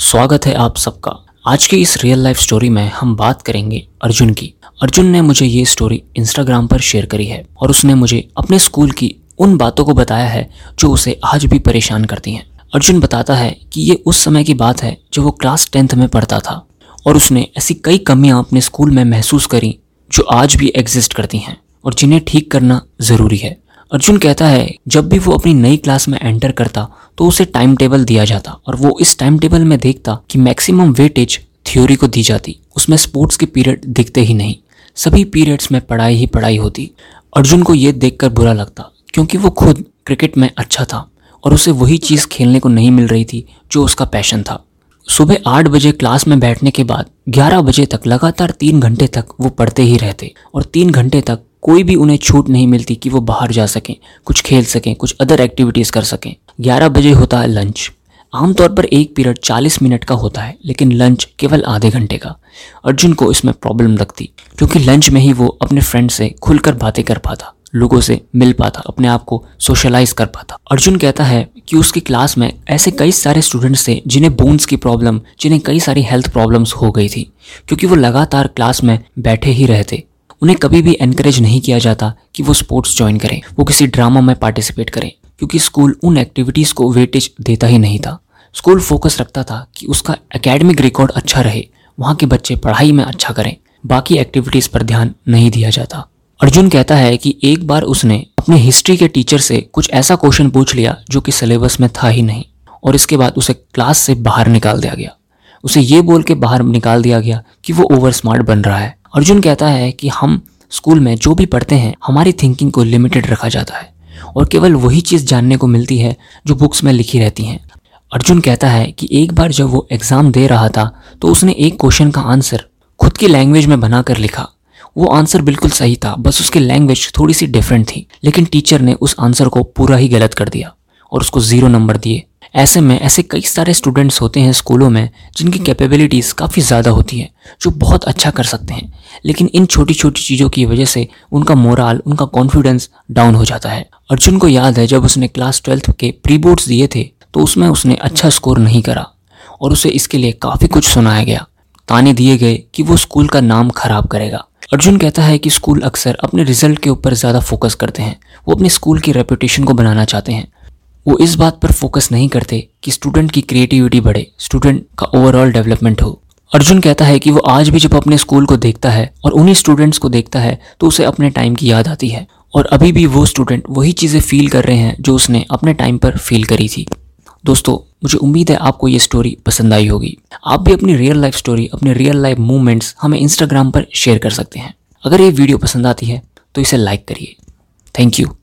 स्वागत है आप सबका। आज की इस रियल लाइफ स्टोरी में हम बात करेंगे अर्जुन की। अर्जुन ने मुझे ये स्टोरी इंस्टाग्राम पर शेयर करी है और उसने मुझे अपने स्कूल की उन बातों को बताया है जो उसे आज भी परेशान करती हैं। अर्जुन बताता है कि ये उस समय की बात है जब वो क्लास टेंथ में पढ़ता था और उसने ऐसी कई कमियाँ अपने स्कूल में महसूस करी जो आज भी एग्जिस्ट करती हैं और जिन्हें ठीक करना ज़रूरी है। अर्जुन कहता है, जब भी वो अपनी नई क्लास में एंटर करता तो उसे टाइम टेबल दिया जाता और वो इस टाइम टेबल में देखता कि मैक्सिमम वेटेज थ्योरी को दी जाती। उसमें स्पोर्ट्स के पीरियड दिखते ही नहीं। सभी पीरियड्स में पढ़ाई ही पढ़ाई होती। अर्जुन को ये देखकर बुरा लगता, क्योंकि वो खुद क्रिकेट में अच्छा था और उसे वही चीज़ खेलने को नहीं मिल रही थी, जो उसका पैशन था। सुबह आठ बजे क्लास में बैठने के बाद ग्यारह बजे तक लगातार तीन घंटे तक वो पढ़ते ही रहते और तीन घंटे तक कोई भी उन्हें छूट नहीं मिलती कि वो बाहर जा सकें, कुछ खेल सकें, कुछ अदर एक्टिविटीज़ कर सकें। ग्यारह बजे होता है लंच आमतौर पर एक पीरियड चालीस मिनट का होता है, लेकिन लंच केवल आधे घंटे का। अर्जुन को इसमें प्रॉब्लम लगती, क्योंकि लंच में ही वो अपने फ्रेंड से खुलकर बातें कर पाता, लोगों से मिल पाता, अपने आप को सोशलाइज कर पाता। अर्जुन कहता है कि उसकी क्लास में ऐसे कई सारे स्टूडेंट्स थे जिन्हें बोन्स की प्रॉब्लम जिन्हें कई सारी हेल्थ प्रॉब्लम्स हो गई थी, क्योंकि वो लगातार क्लास में बैठे ही रहते। उन्हें कभी भी एनकरेज नहीं किया जाता कि वो स्पोर्ट्स ज्वाइन करें, वो किसी ड्रामा में पार्टिसिपेट करें, क्योंकि स्कूल उन एक्टिविटीज़ को वेटेज देता ही नहीं था। स्कूल फोकस रखता था कि उसका एकेडमिक रिकॉर्ड अच्छा रहे, वहाँ के बच्चे पढ़ाई में अच्छा करें, बाकी एक्टिविटीज़ पर ध्यान नहीं दिया जाता। अर्जुन कहता है कि एक बार उसने अपने हिस्ट्री के टीचर से कुछ ऐसा क्वेश्चन पूछ लिया जो कि सिलेबस में था ही नहीं, और इसके बाद उसे क्लास से बाहर निकाल दिया गया। उसे ये बोल के बाहर निकाल दिया गया कि वो ओवर स्मार्ट बन रहा है। अर्जुन कहता है कि हम स्कूल में जो भी पढ़ते हैं, हमारी थिंकिंग को लिमिटेड रखा जाता है और केवल वही चीज़ जानने को मिलती है जो बुक्स में लिखी रहती हैं। अर्जुन कहता है कि एक बार जब वो एग्ज़ाम दे रहा था तो उसने एक क्वेश्चन का आंसर खुद की लैंग्वेज में बनाकर लिखा। वो आंसर बिल्कुल सही था, बस उसकी लैंग्वेज थोड़ी सी डिफरेंट थी, लेकिन टीचर ने उस आंसर को पूरा ही गलत कर दिया और उसको ज़ीरो नंबर दिए। ऐसे में ऐसे कई सारे स्टूडेंट्स होते हैं स्कूलों में जिनकी कैपेबिलिटीज़ काफ़ी ज़्यादा होती है जो बहुत अच्छा कर सकते हैं। लेकिन इन छोटी छोटी चीज़ों की वजह से उनका मोराल उनका कॉन्फिडेंस डाउन हो जाता है। अर्जुन को याद है जब उसने क्लास ट्वेल्थ के प्री बोर्ड्स दिए थे तो उसमें उसने अच्छा स्कोर नहीं करा। और उसे इसके लिए काफ़ी कुछ सुनाया गया। ताने दिए गए कि वो स्कूल का नाम खराब करेगा। अर्जुन कहता है कि स्कूल अक्सर अपने रिज़ल्ट के ऊपर ज़्यादा फोकस करते हैं। वो अपने स्कूल की रेपुटेशन को बनाना चाहते हैं। वो इस बात पर फोकस नहीं करते कि स्टूडेंट की क्रिएटिविटी बढ़े स्टूडेंट का ओवरऑल डेवलपमेंट हो। अर्जुन कहता है कि वो आज भी जब अपने स्कूल को देखता है और उन्हीं स्टूडेंट्स को देखता है तो उसे अपने टाइम की याद आती है। और अभी भी वो स्टूडेंट वही चीज़ें फील कर रहे हैं जो उसने अपने टाइम पर फील करी थी। दोस्तों, मुझे उम्मीद है आपको ये स्टोरी पसंद आई होगी। आप भी अपनी रियल लाइफ स्टोरी अपने रियल लाइफ मूवमेंट्स हमें इंस्टाग्राम पर शेयर कर सकते हैं। अगर ये वीडियो पसंद आती है तो इसे लाइक करिए। Thank you